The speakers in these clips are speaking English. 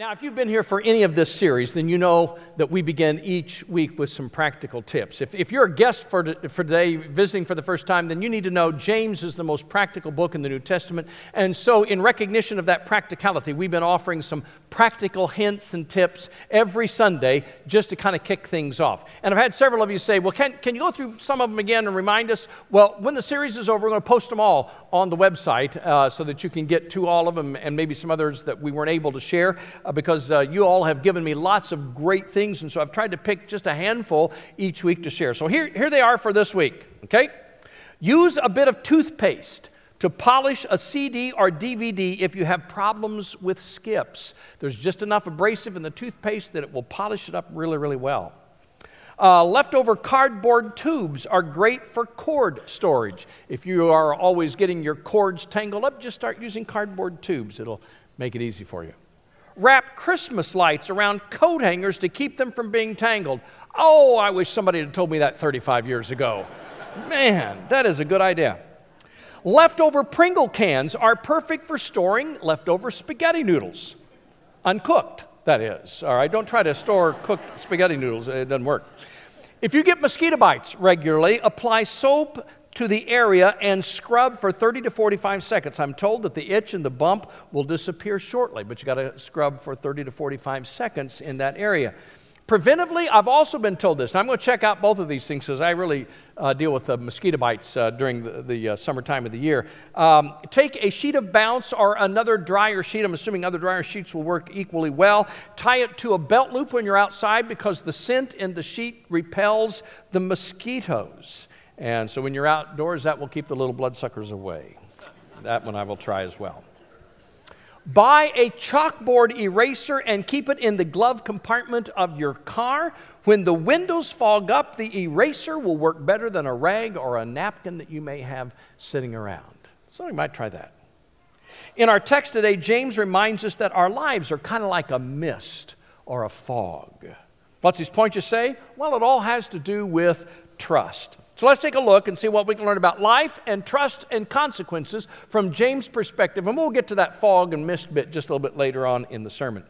Now, if you've been here for any of this series, then you know that we begin each week with some practical tips. If, if you're a guest for, for today, visiting for the first time, then you need to know James is the most practical book in the New Testament. And so, in recognition of that practicality, we've been offering some practical hints and tips every Sunday just to kind of kick things off. And I've had several of you say, Well, can, can you go through some of them again and remind us? Well, when the series is over, we're going to post them all on the website uh, so that you can get to all of them and maybe some others that we weren't able to share. Because uh, you all have given me lots of great things, and so I've tried to pick just a handful each week to share. So here, here they are for this week, okay? Use a bit of toothpaste to polish a CD or DVD if you have problems with skips. There's just enough abrasive in the toothpaste that it will polish it up really, really well. Uh, leftover cardboard tubes are great for cord storage. If you are always getting your cords tangled up, just start using cardboard tubes. It'll make it easy for you wrap Christmas lights around coat hangers to keep them from being tangled. Oh, I wish somebody had told me that 35 years ago. Man, that is a good idea. Leftover Pringle cans are perfect for storing leftover spaghetti noodles. Uncooked, that is. All right, don't try to store cooked spaghetti noodles, it doesn't work. If you get mosquito bites regularly, apply soap to the area and scrub for 30 to 45 seconds. I'm told that the itch and the bump will disappear shortly, but you got to scrub for 30 to 45 seconds in that area. Preventively, I've also been told this, and I'm going to check out both of these things because I really uh, deal with uh, mosquito bites uh, during the, the uh, summertime of the year. Um, take a sheet of bounce or another dryer sheet. I'm assuming other dryer sheets will work equally well. Tie it to a belt loop when you're outside because the scent in the sheet repels the mosquitoes. And so when you're outdoors, that will keep the little bloodsuckers away. That one I will try as well. Buy a chalkboard eraser and keep it in the glove compartment of your car. When the windows fog up, the eraser will work better than a rag or a napkin that you may have sitting around. So you might try that. In our text today, James reminds us that our lives are kind of like a mist or a fog. What's his point, you say? Well, it all has to do with trust. So let's take a look and see what we can learn about life and trust and consequences from James' perspective. And we'll get to that fog and mist bit just a little bit later on in the sermon.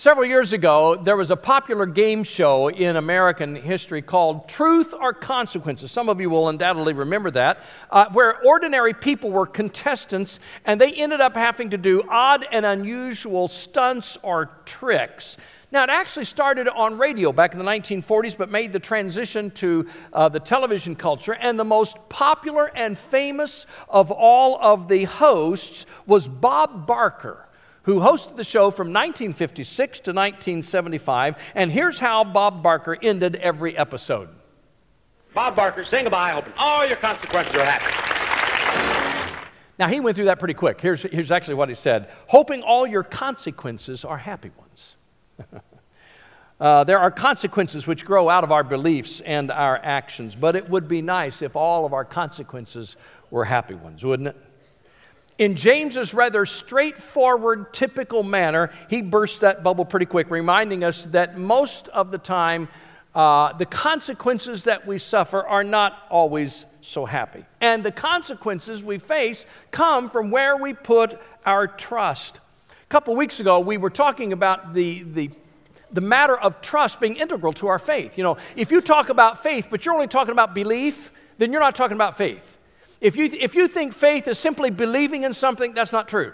Several years ago, there was a popular game show in American history called Truth or Consequences. Some of you will undoubtedly remember that, uh, where ordinary people were contestants and they ended up having to do odd and unusual stunts or tricks now, it actually started on radio back in the 1940s, but made the transition to uh, the television culture. And the most popular and famous of all of the hosts was Bob Barker, who hosted the show from 1956 to 1975. And here's how Bob Barker ended every episode Bob Barker saying goodbye, hoping all your consequences are happy. Now, he went through that pretty quick. Here's, here's actually what he said hoping all your consequences are happy ones. uh, there are consequences which grow out of our beliefs and our actions, but it would be nice if all of our consequences were happy ones, wouldn't it? In James's rather straightforward, typical manner, he bursts that bubble pretty quick, reminding us that most of the time, uh, the consequences that we suffer are not always so happy. And the consequences we face come from where we put our trust A couple weeks ago, we were talking about the, the, the matter of trust being integral to our faith. You know, if you talk about faith, but you're only talking about belief, then you're not talking about faith. If you, if you think faith is simply believing in something, that's not true.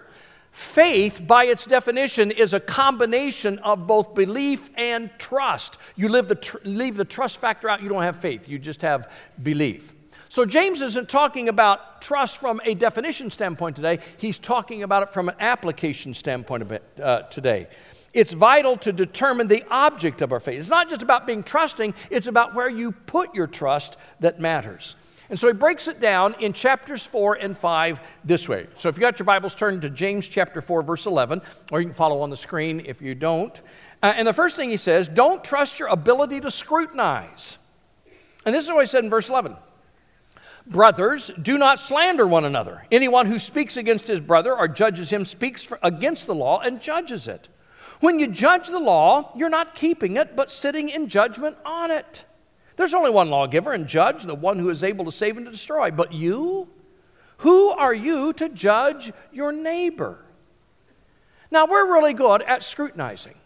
Faith, by its definition, is a combination of both belief and trust. You leave the, tr- leave the trust factor out, you don't have faith, you just have belief. So, James isn't talking about trust from a definition standpoint today, he's talking about it from an application standpoint uh, today. It's vital to determine the object of our faith. It's not just about being trusting, it's about where you put your trust that matters. And so he breaks it down in chapters 4 and 5 this way. So if you got your Bibles, turn to James chapter 4, verse 11, or you can follow on the screen if you don't. Uh, and the first thing he says, don't trust your ability to scrutinize. And this is what he said in verse 11. Brothers, do not slander one another. Anyone who speaks against his brother or judges him speaks against the law and judges it. When you judge the law, you're not keeping it, but sitting in judgment on it. There's only one lawgiver and judge, the one who is able to save and to destroy. But you? Who are you to judge your neighbor? Now, we're really good at scrutinizing.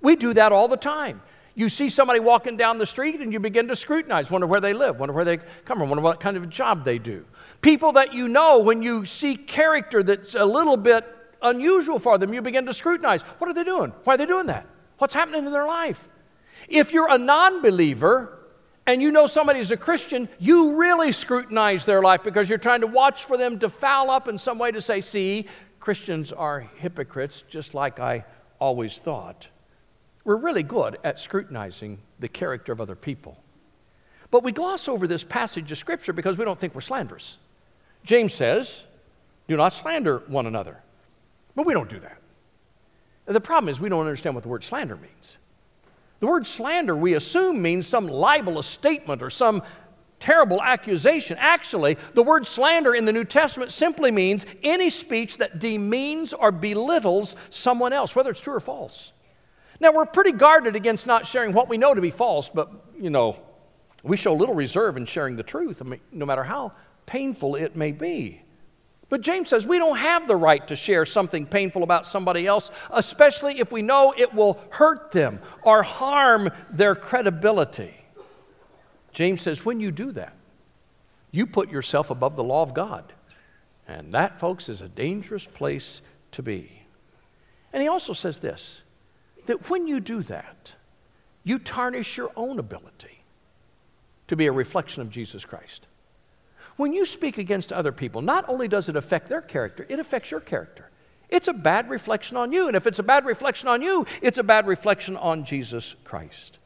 We do that all the time. You see somebody walking down the street and you begin to scrutinize, wonder where they live, wonder where they come from, wonder what kind of job they do. People that you know, when you see character that's a little bit unusual for them, you begin to scrutinize. What are they doing? Why are they doing that? What's happening in their life? If you're a non believer and you know somebody's a Christian, you really scrutinize their life because you're trying to watch for them to foul up in some way to say, see, Christians are hypocrites, just like I always thought. We're really good at scrutinizing the character of other people. But we gloss over this passage of Scripture because we don't think we're slanderous. James says, Do not slander one another. But we don't do that. The problem is we don't understand what the word slander means. The word slander, we assume, means some libelous statement or some terrible accusation. Actually, the word slander in the New Testament simply means any speech that demeans or belittles someone else, whether it's true or false. Now, we're pretty guarded against not sharing what we know to be false, but, you know, we show little reserve in sharing the truth, no matter how painful it may be. But James says we don't have the right to share something painful about somebody else, especially if we know it will hurt them or harm their credibility. James says when you do that, you put yourself above the law of God. And that, folks, is a dangerous place to be. And he also says this that when you do that, you tarnish your own ability to be a reflection of Jesus Christ. When you speak against other people, not only does it affect their character, it affects your character. It's a bad reflection on you. And if it's a bad reflection on you, it's a bad reflection on Jesus Christ.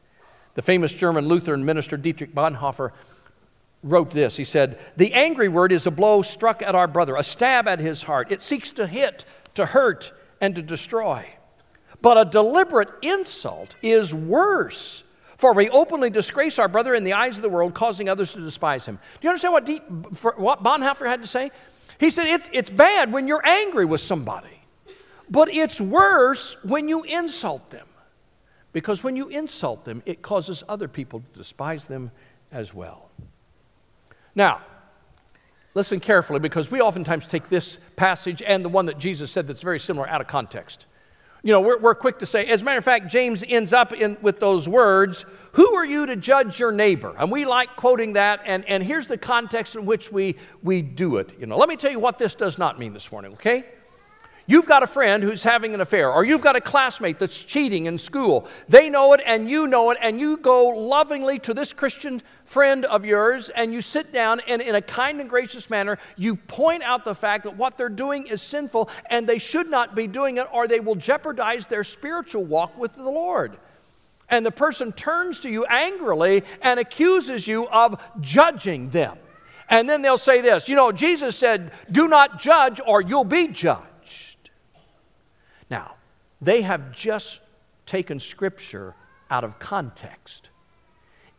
The famous German Lutheran minister Dietrich Bonhoeffer wrote this. He said, The angry word is a blow struck at our brother, a stab at his heart. It seeks to hit, to hurt, and to destroy. But a deliberate insult is worse, for we openly disgrace our brother in the eyes of the world, causing others to despise him. Do you understand what, what Bonhoeffer had to say? He said, it's, it's bad when you're angry with somebody, but it's worse when you insult them. Because when you insult them, it causes other people to despise them as well. Now, listen carefully because we oftentimes take this passage and the one that Jesus said that's very similar out of context. You know, we're, we're quick to say, as a matter of fact, James ends up in, with those words, Who are you to judge your neighbor? And we like quoting that, and, and here's the context in which we, we do it. You know, let me tell you what this does not mean this morning, okay? You've got a friend who's having an affair, or you've got a classmate that's cheating in school. They know it and you know it, and you go lovingly to this Christian friend of yours and you sit down and, in a kind and gracious manner, you point out the fact that what they're doing is sinful and they should not be doing it, or they will jeopardize their spiritual walk with the Lord. And the person turns to you angrily and accuses you of judging them. And then they'll say this You know, Jesus said, Do not judge, or you'll be judged. Now, they have just taken Scripture out of context.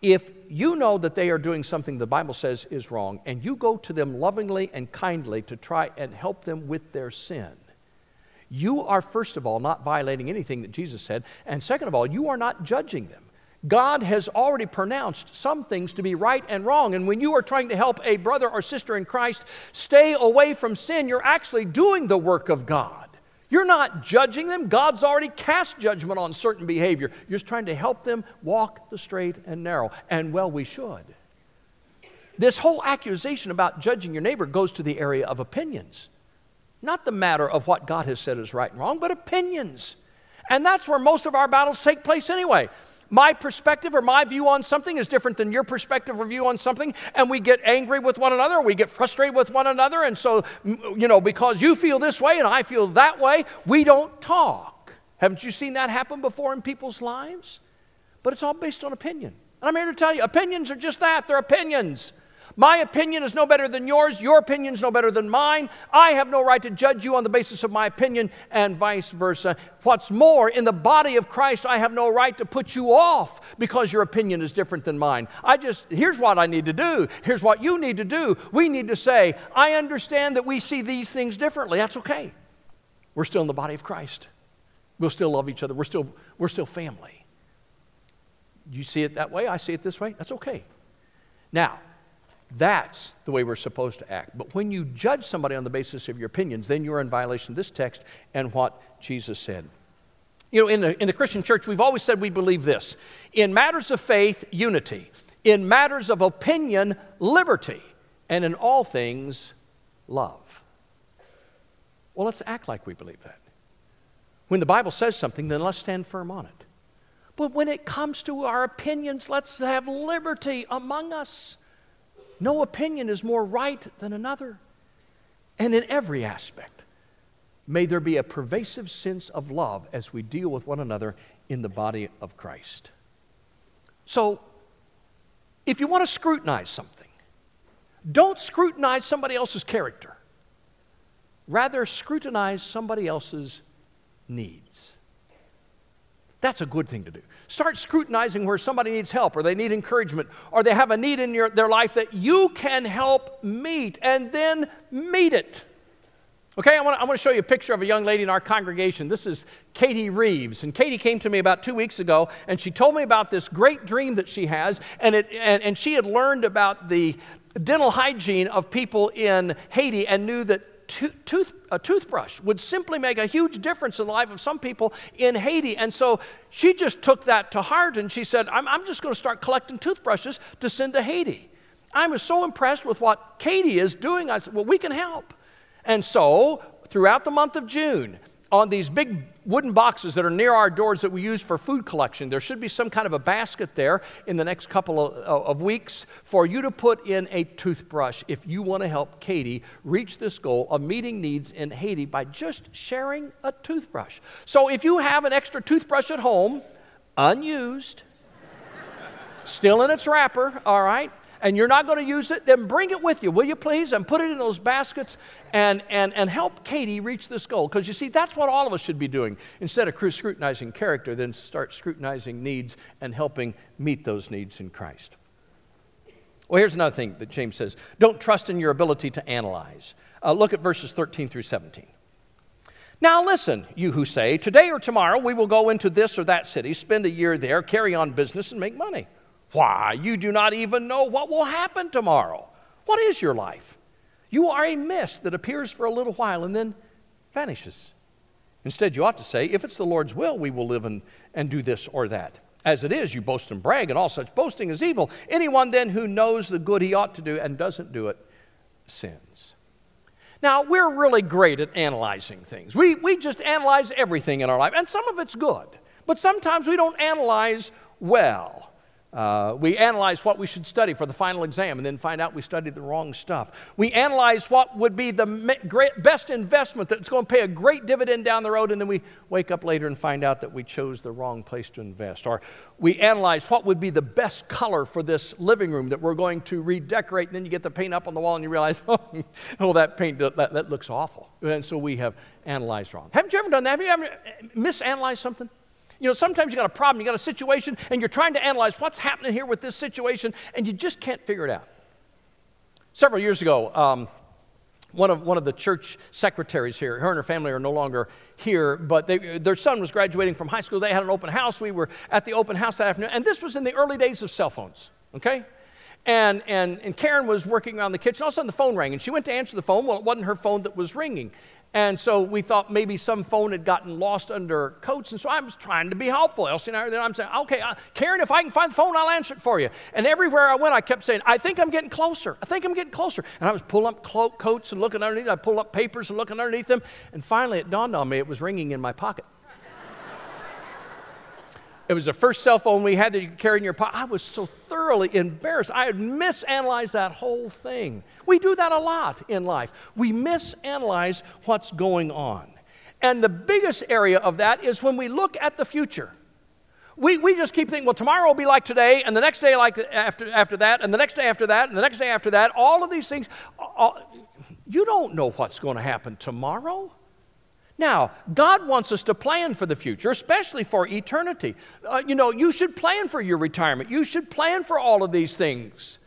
If you know that they are doing something the Bible says is wrong, and you go to them lovingly and kindly to try and help them with their sin, you are, first of all, not violating anything that Jesus said, and second of all, you are not judging them. God has already pronounced some things to be right and wrong. And when you are trying to help a brother or sister in Christ stay away from sin, you're actually doing the work of God. You're not judging them. God's already cast judgment on certain behavior. You're just trying to help them walk the straight and narrow. And well, we should. This whole accusation about judging your neighbor goes to the area of opinions. Not the matter of what God has said is right and wrong, but opinions. And that's where most of our battles take place anyway my perspective or my view on something is different than your perspective or view on something, and we get angry with one another, we get frustrated with one another, and so, you know, because you feel this way and I feel that way, we don't talk. Haven't you seen that happen before in people's lives? But it's all based on opinion. And I'm here to tell you, opinions are just that they're opinions. My opinion is no better than yours. Your opinion is no better than mine. I have no right to judge you on the basis of my opinion, and vice versa. What's more, in the body of Christ, I have no right to put you off because your opinion is different than mine. I just, here's what I need to do. Here's what you need to do. We need to say, I understand that we see these things differently. That's okay. We're still in the body of Christ. We'll still love each other. We're still, we're still family. You see it that way, I see it this way. That's okay. Now, That's the way we're supposed to act. But when you judge somebody on the basis of your opinions, then you're in violation of this text and what Jesus said. You know, in the, in the Christian church, we've always said we believe this in matters of faith, unity, in matters of opinion, liberty, and in all things, love. Well, let's act like we believe that. When the Bible says something, then let's stand firm on it. But when it comes to our opinions, let's have liberty among us. No opinion is more right than another. And in every aspect, may there be a pervasive sense of love as we deal with one another in the body of Christ. So, if you want to scrutinize something, don't scrutinize somebody else's character. Rather, scrutinize somebody else's needs. That's a good thing to do. Start scrutinizing where somebody needs help or they need encouragement or they have a need in your, their life that you can help meet and then meet it. Okay, I want, I to show you a picture of a young lady in our congregation. This is Katie Reeves. And Katie came to me about two weeks ago and she told me about this great dream that she has. And, it, and, and she had learned about the dental hygiene of people in Haiti and knew that tooth, a toothbrush would simply make a huge difference in the life of some people in Haiti. And so she just took that to heart and she said, I'm, I'm just going to start collecting toothbrushes to send to Haiti. I was so impressed with what Katie is doing. I said, Well, we can help. And so throughout the month of June, on these big wooden boxes that are near our doors that we use for food collection. There should be some kind of a basket there in the next couple of, uh, of, weeks for you to put in a toothbrush if you want to help Katie reach this goal of meeting needs in Haiti by just sharing a toothbrush. So if you have an extra toothbrush at home, unused, still in its wrapper, all right, and you're not going to use it, then bring it with you, will you please? And put it in those baskets and, and, and help Katie reach this goal. Because you see, that's what all of us should be doing. Instead of scrutinizing character, then start scrutinizing needs and helping meet those needs in Christ. Well, here's another thing that James says don't trust in your ability to analyze. Uh, look at verses 13 through 17. Now, listen, you who say, Today or tomorrow we will go into this or that city, spend a year there, carry on business, and make money. Why, you do not even know what will happen tomorrow. What is your life? You are a mist that appears for a little while and then vanishes. Instead, you ought to say, If it's the Lord's will, we will live and, and do this or that. As it is, you boast and brag, and all such boasting is evil. Anyone then who knows the good he ought to do and doesn't do it sins. Now, we're really great at analyzing things. We, we just analyze everything in our life, and some of it's good, but sometimes we don't analyze well. Uh, we analyze what we should study for the final exam and then find out we studied the wrong stuff. We analyze what would be the great, best investment that's going to pay a great dividend down the road, and then we wake up later and find out that we chose the wrong place to invest. Or we analyze what would be the best color for this living room that we're going to redecorate, and then you get the paint up on the wall and you realize, oh, oh that paint, that, that looks awful. And so we have analyzed wrong. Haven't you ever done that? Have you ever misanalyzed something? You know, sometimes you got a problem, you got a situation, and you're trying to analyze what's happening here with this situation, and you just can't figure it out. Several years ago, um, one of, one of the church secretaries here, her and her family are no longer here, but they, their son was graduating from high school. They had an open house. We were at the open house that afternoon, and this was in the early days of cell phones, okay? And, and, and Karen was working around the kitchen. All of a sudden, the phone rang, and she went to answer the phone. Well, it wasn't her phone that was ringing. And so we thought maybe some phone had gotten lost under coats. And so I was trying to be helpful. Elsie and I there. I'm saying, okay, uh, Karen, if I can find the phone, I'll answer it for you. And everywhere I went, I kept saying, I think I'm getting closer. I think I'm getting closer. And I was pulling up clo- coats and looking underneath. I pulled up papers and looking underneath them. And finally, it dawned on me it was ringing in my pocket. It was the first cell phone we had that you carry in your pocket. I was so thoroughly embarrassed. I had misanalyzed that whole thing. We do that a lot in life. We misanalyze what's going on. And the biggest area of that is when we look at the future. We, we just keep thinking, well, tomorrow will be like today, and the next day like after, after that, and the next day after that, and the next day after that. All of these things, all, you don't know what's going to happen tomorrow. Now, God wants us to plan for the future, especially for eternity. Uh, you know, you should plan for your retirement, you should plan for all of these things,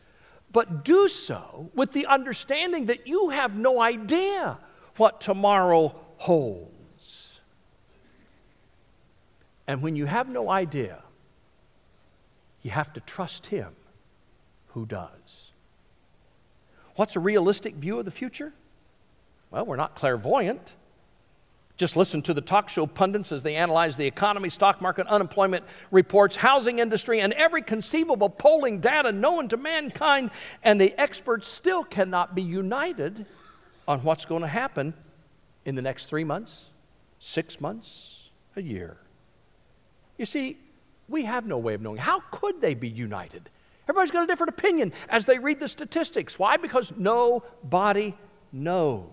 but do so with the understanding that you have no idea what tomorrow holds. And when you have no idea, you have to trust Him who does. What's a realistic view of the future? Well, we're not clairvoyant. Just listen to the talk show pundits as they analyze the economy, stock market, unemployment reports, housing industry, and every conceivable polling data known to mankind, and the experts still cannot be united on what's going to happen in the next three months, six months, a year. You see, we have no way of knowing. How could they be united? Everybody's got a different opinion as they read the statistics. Why? Because nobody knows.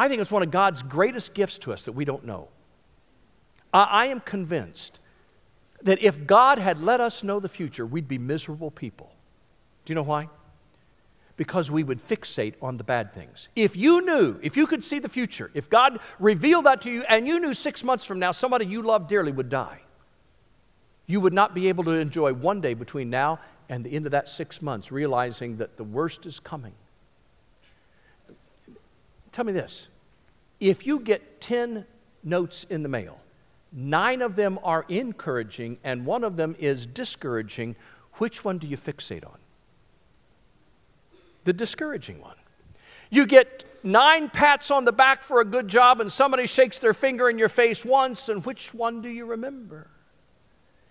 I think it's one of God's greatest gifts to us that we don't know. I am convinced that if God had let us know the future, we'd be miserable people. Do you know why? Because we would fixate on the bad things. If you knew, if you could see the future, if God revealed that to you and you knew six months from now somebody you love dearly would die, you would not be able to enjoy one day between now and the end of that six months, realizing that the worst is coming. Tell me this if you get 10 notes in the mail, nine of them are encouraging and one of them is discouraging, which one do you fixate on? The discouraging one. You get nine pats on the back for a good job and somebody shakes their finger in your face once, and which one do you remember?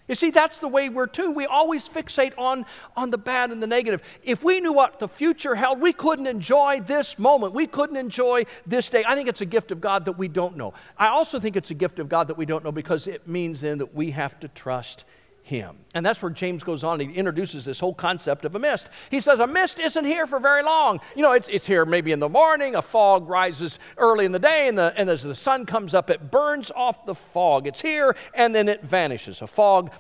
You see, that's the way we're tuned. We always fixate on, on the bad and the negative. If we knew what the future held, we couldn't enjoy this moment. We couldn't enjoy this day. I think it's a gift of God that we don't know. I also think it's a gift of God that we don't know because it means then that we have to trust him. And that's where James goes on. He introduces this whole concept of a mist. He says, A mist isn't here for very long. You know, it's, it's here maybe in the morning, a fog rises early in the day, and, the, and as the sun comes up, it burns off the fog. It's here, and then it vanishes. A fog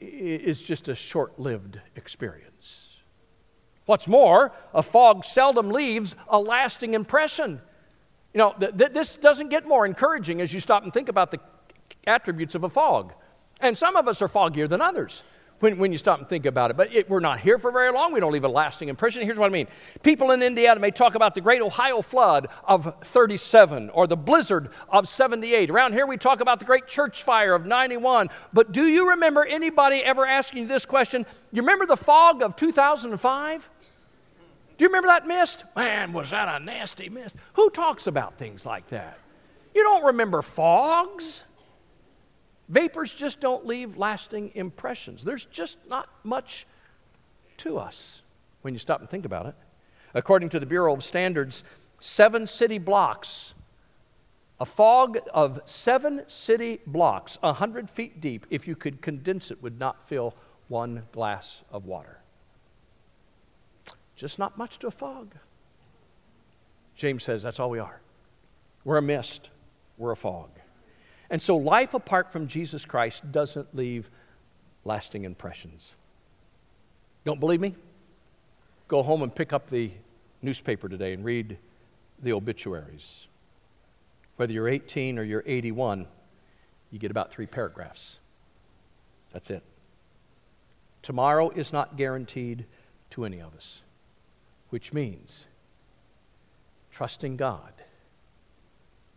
is just a short lived experience. What's more, a fog seldom leaves a lasting impression. You know, th- th- this doesn't get more encouraging as you stop and think about the attributes of a fog. And some of us are foggier than others when, when you stop and think about it. But it, we're not here for very long. We don't leave a lasting impression. Here's what I mean people in Indiana may talk about the great Ohio flood of 37 or the blizzard of 78. Around here, we talk about the great church fire of 91. But do you remember anybody ever asking you this question? You remember the fog of 2005? Do you remember that mist? Man, was that a nasty mist? Who talks about things like that? You don't remember fogs. Vapors just don't leave lasting impressions. There's just not much to us when you stop and think about it. According to the Bureau of Standards, seven city blocks, a fog of seven city blocks, 100 feet deep, if you could condense it, would not fill one glass of water. Just not much to a fog. James says that's all we are. We're a mist, we're a fog. And so life apart from Jesus Christ doesn't leave lasting impressions. Don't believe me? Go home and pick up the newspaper today and read the obituaries. Whether you're 18 or you're 81, you get about three paragraphs. That's it. Tomorrow is not guaranteed to any of us, which means trusting God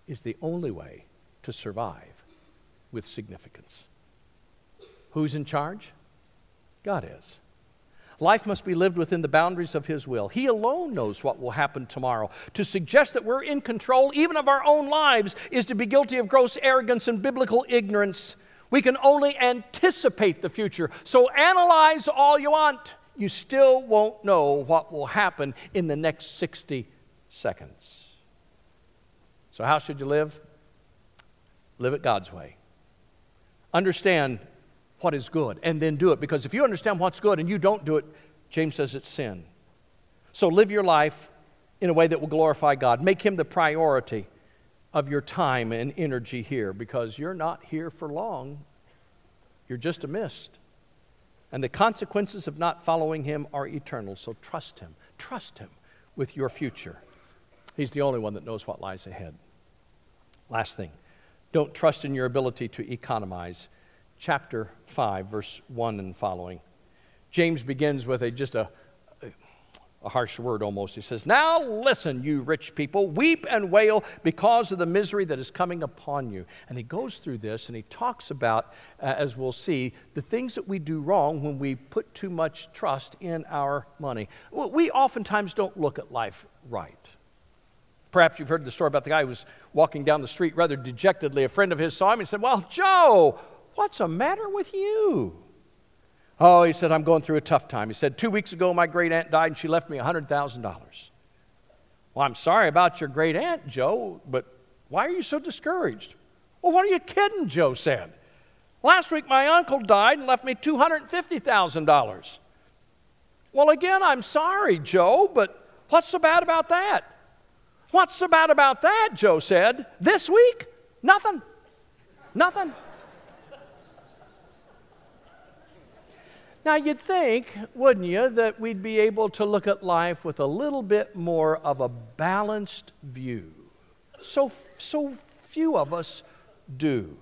is the only way to survive with significance. Who's in charge? God is. Life must be lived within the boundaries of His will. He alone knows what will happen tomorrow. To suggest that we're in control even of our own lives is to be guilty of gross arrogance and biblical ignorance. We can only anticipate the future. So analyze all you want. You still won't know what will happen in the next 60 seconds. So, how should you live? Live it God's way. Understand what is good and then do it. Because if you understand what's good and you don't do it, James says it's sin. So live your life in a way that will glorify God. Make Him the priority of your time and energy here because you're not here for long. You're just a mist. And the consequences of not following Him are eternal. So trust Him. Trust Him with your future. He's the only one that knows what lies ahead. Last thing don't trust in your ability to economize. Chapter 5, verse 1 and following. James begins with a, just a, a harsh word almost. He says, Now listen, you rich people, weep and wail because of the misery that is coming upon you. And he goes through this and he talks about, uh, as we'll see, the things that we do wrong when we put too much trust in our money. We oftentimes don't look at life right. Perhaps you've heard the story about the guy who was walking down the street rather dejectedly. A friend of his saw him and said, Well, Joe, what's the matter with you? Oh, he said, I'm going through a tough time. He said, Two weeks ago, my great aunt died and she left me $100,000. Well, I'm sorry about your great aunt, Joe, but why are you so discouraged? Well, what are you kidding? Joe said. Last week, my uncle died and left me $250,000. Well, again, I'm sorry, Joe, but what's so bad about that? What's so bad about that? Joe said. This week? Nothing. Nothing. Now, you'd think, wouldn't you, that we'd be able to look at life with a little bit more of a balanced view. So, so few of us do.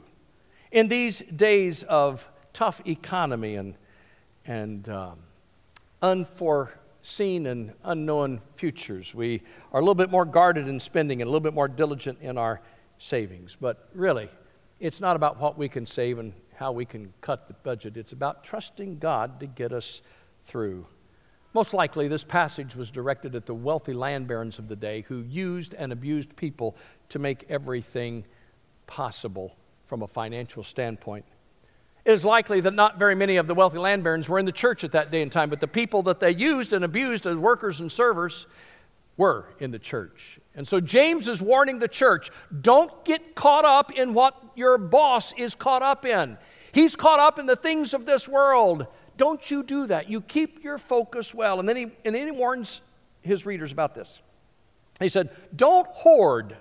In these days of tough economy and, and um, unforeseen and unknown futures, we are a little bit more guarded in spending and a little bit more diligent in our savings. But really, it's not about what we can save and how we can cut the budget. It's about trusting God to get us through. Most likely, this passage was directed at the wealthy land barons of the day who used and abused people to make everything possible from a financial standpoint. It is likely that not very many of the wealthy land barons were in the church at that day and time, but the people that they used and abused as workers and servers were in the church. And so James is warning the church don't get caught up in what your boss is caught up in. He's caught up in the things of this world. Don't you do that. You keep your focus well. And then he, and then he warns his readers about this. He said, Don't hoard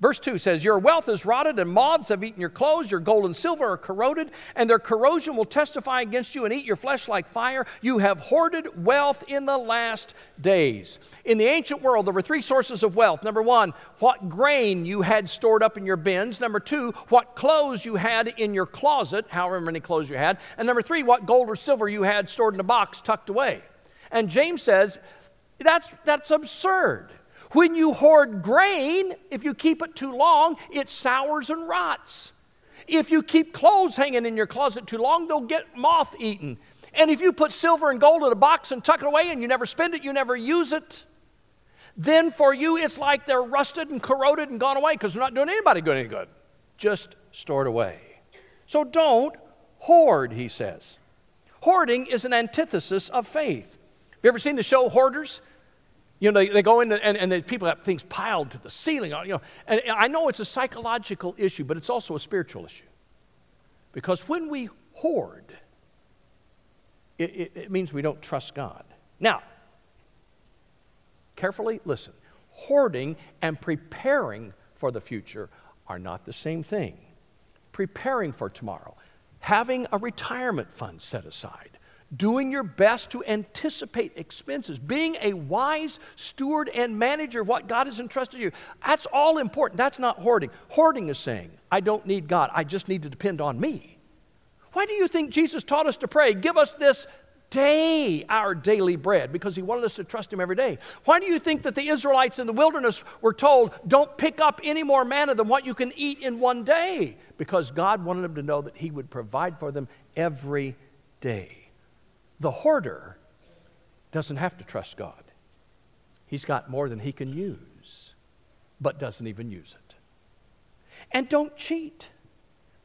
Verse 2 says, Your wealth is rotted, and moths have eaten your clothes. Your gold and silver are corroded, and their corrosion will testify against you and eat your flesh like fire. You have hoarded wealth in the last days. In the ancient world, there were three sources of wealth. Number one, what grain you had stored up in your bins. Number two, what clothes you had in your closet, however many clothes you had. And number three, what gold or silver you had stored in a box tucked away. And James says, that's, that's absurd. When you hoard grain, if you keep it too long, it sours and rots. If you keep clothes hanging in your closet too long, they'll get moth eaten. And if you put silver and gold in a box and tuck it away and you never spend it, you never use it, then for you it's like they're rusted and corroded and gone away because they're not doing anybody good any good. Just stored away. So don't hoard, he says. Hoarding is an antithesis of faith. Have you ever seen the show Hoarders? You know, they, they go in and, and the people have things piled to the ceiling. You know, and I know it's a psychological issue, but it's also a spiritual issue. Because when we hoard, it, it, it means we don't trust God. Now, carefully listen hoarding and preparing for the future are not the same thing. Preparing for tomorrow, having a retirement fund set aside, doing your best to anticipate expenses, being a wise steward and manager of what God has entrusted you. That's all important. That's not hoarding. Hoarding is saying, I don't need God, I just need to depend on me. Why do you think Jesus taught us to pray, give us this day our daily bread? Because he wanted us to trust him every day. Why do you think that the Israelites in the wilderness were told, don't pick up any more manna than what you can eat in one day? Because God wanted them to know that he would provide for them every day. The hoarder doesn't have to trust God. He's got more than he can use, but doesn't even use it. And don't cheat.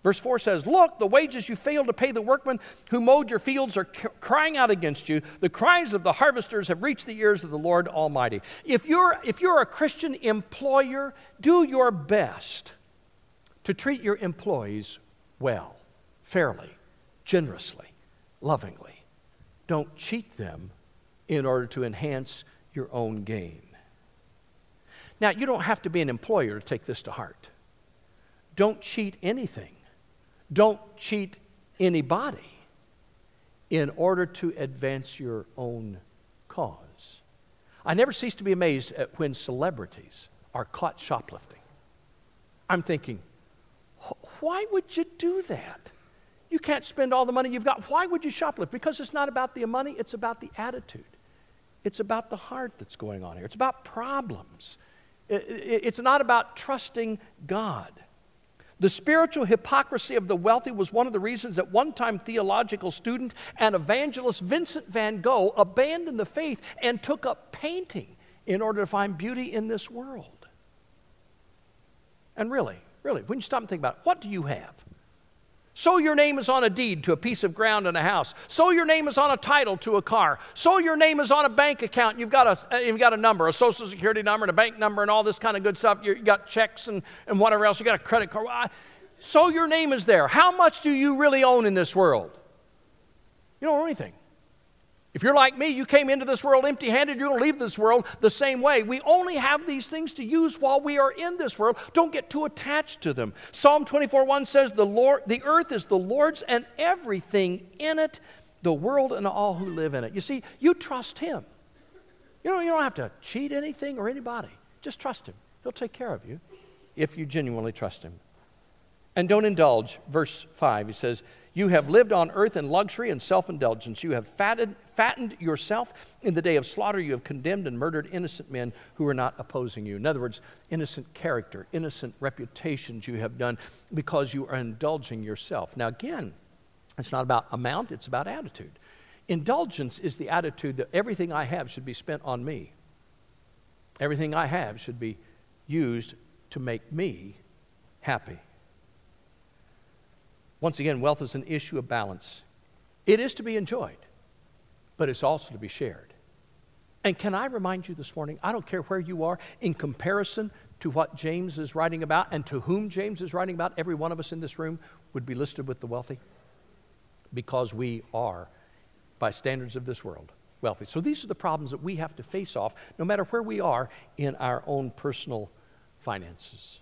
Verse 4 says, Look, the wages you failed to pay the workmen who mowed your fields are crying out against you. The cries of the harvesters have reached the ears of the Lord Almighty. If you're, if you're a Christian employer, do your best to treat your employees well, fairly, generously, lovingly. Don't cheat them in order to enhance your own gain. Now, you don't have to be an employer to take this to heart. Don't cheat anything. Don't cheat anybody in order to advance your own cause. I never cease to be amazed at when celebrities are caught shoplifting. I'm thinking, why would you do that? You can't spend all the money you've got. Why would you shoplift? Because it's not about the money, it's about the attitude. It's about the heart that's going on here, it's about problems. It's not about trusting God. The spiritual hypocrisy of the wealthy was one of the reasons that one time theological student and evangelist Vincent van Gogh abandoned the faith and took up painting in order to find beauty in this world. And really, really, when you stop and think about it, what do you have? So your name is on a deed to a piece of ground and a house. So your name is on a title to a car. So your name is on a bank account. You've got a, uh, you've got a number, a social security number and a bank number and all this kind of good stuff. You've got checks and, and whatever else. You got a credit card. So your name is there. How much do you really own in this world? You don't own anything. If you're like me, you came into this world empty handed, you're going to leave this world the same way. We only have these things to use while we are in this world. Don't get too attached to them. Psalm 24 1 says, the, Lord, the earth is the Lord's and everything in it, the world and all who live in it. You see, you trust Him. You don't, you don't have to cheat anything or anybody. Just trust Him. He'll take care of you if you genuinely trust Him. And don't indulge. Verse 5, he says, You have lived on earth in luxury and self indulgence. You have fatted, fattened yourself. In the day of slaughter, you have condemned and murdered innocent men who are not opposing you. In other words, innocent character, innocent reputations you have done because you are indulging yourself. Now, again, it's not about amount, it's about attitude. Indulgence is the attitude that everything I have should be spent on me, everything I have should be used to make me happy. Once again, wealth is an issue of balance. It is to be enjoyed, but it's also to be shared. And can I remind you this morning, I don't care where you are, in comparison to what James is writing about and to whom James is writing about, every one of us in this room would be listed with the wealthy because we are, by standards of this world, wealthy. So these are the problems that we have to face off no matter where we are in our own personal finances.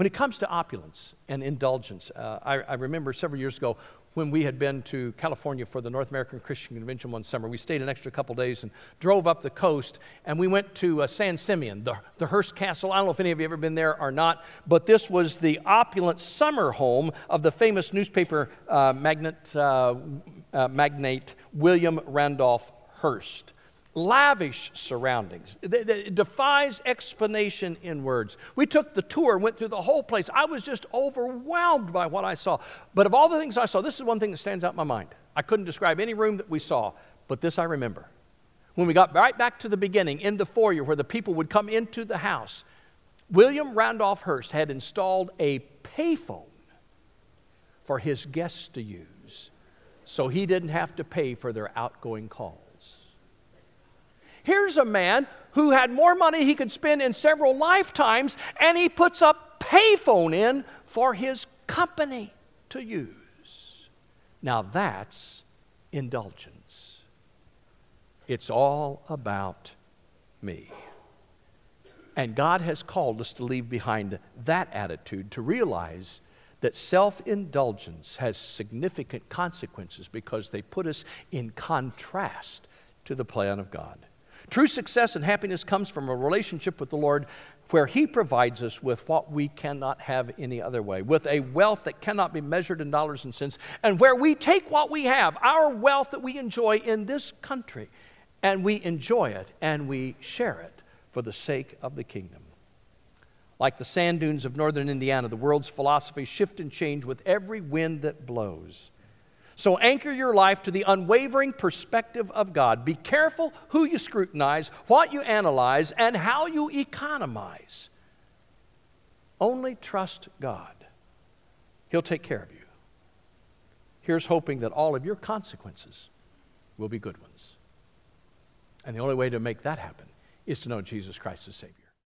When it comes to opulence and indulgence, uh, I, I, remember several years ago when we had been to California for the North American Christian Convention one summer. We stayed an extra couple days and drove up the coast, and we went to uh, San Simeon, the, the Hearst Castle. I don't know if any of you have ever been there or not, but this was the opulent summer home of the famous newspaper uh, magnate, uh, uh, magnate William Randolph Hearst lavish surroundings. It defies explanation in words. We took the tour, went through the whole place. I was just overwhelmed by what I saw. But of all the things I saw, this is one thing that stands out in my mind. I couldn't describe any room that we saw, but this I remember. When we got right back to the beginning, in the foyer where the people would come into the house, William Randolph Hearst had installed a payphone for his guests to use so he didn't have to pay for their outgoing calls. Here's a man who had more money he could spend in several lifetimes, and he puts a payphone in for his company to use. Now that's indulgence. It's all about me. And God has called us to leave behind that attitude, to realize that self indulgence has significant consequences because they put us in contrast to the plan of God. True success and happiness comes from a relationship with the Lord where He provides us with what we cannot have any other way, with a wealth that cannot be measured in dollars and cents, and where we take what we have, our wealth that we enjoy in this country, and we enjoy it and we share it for the sake of the kingdom. Like the sand dunes of northern Indiana, the world's philosophies shift and change with every wind that blows. So anchor your life to the unwavering perspective of God. Be careful who you scrutinize, what you analyze, and how you economize. Only trust God, He'll take care of you. Here's hoping that all of your consequences will be good ones. And the only way to make that happen is to know Jesus Christ as Savior.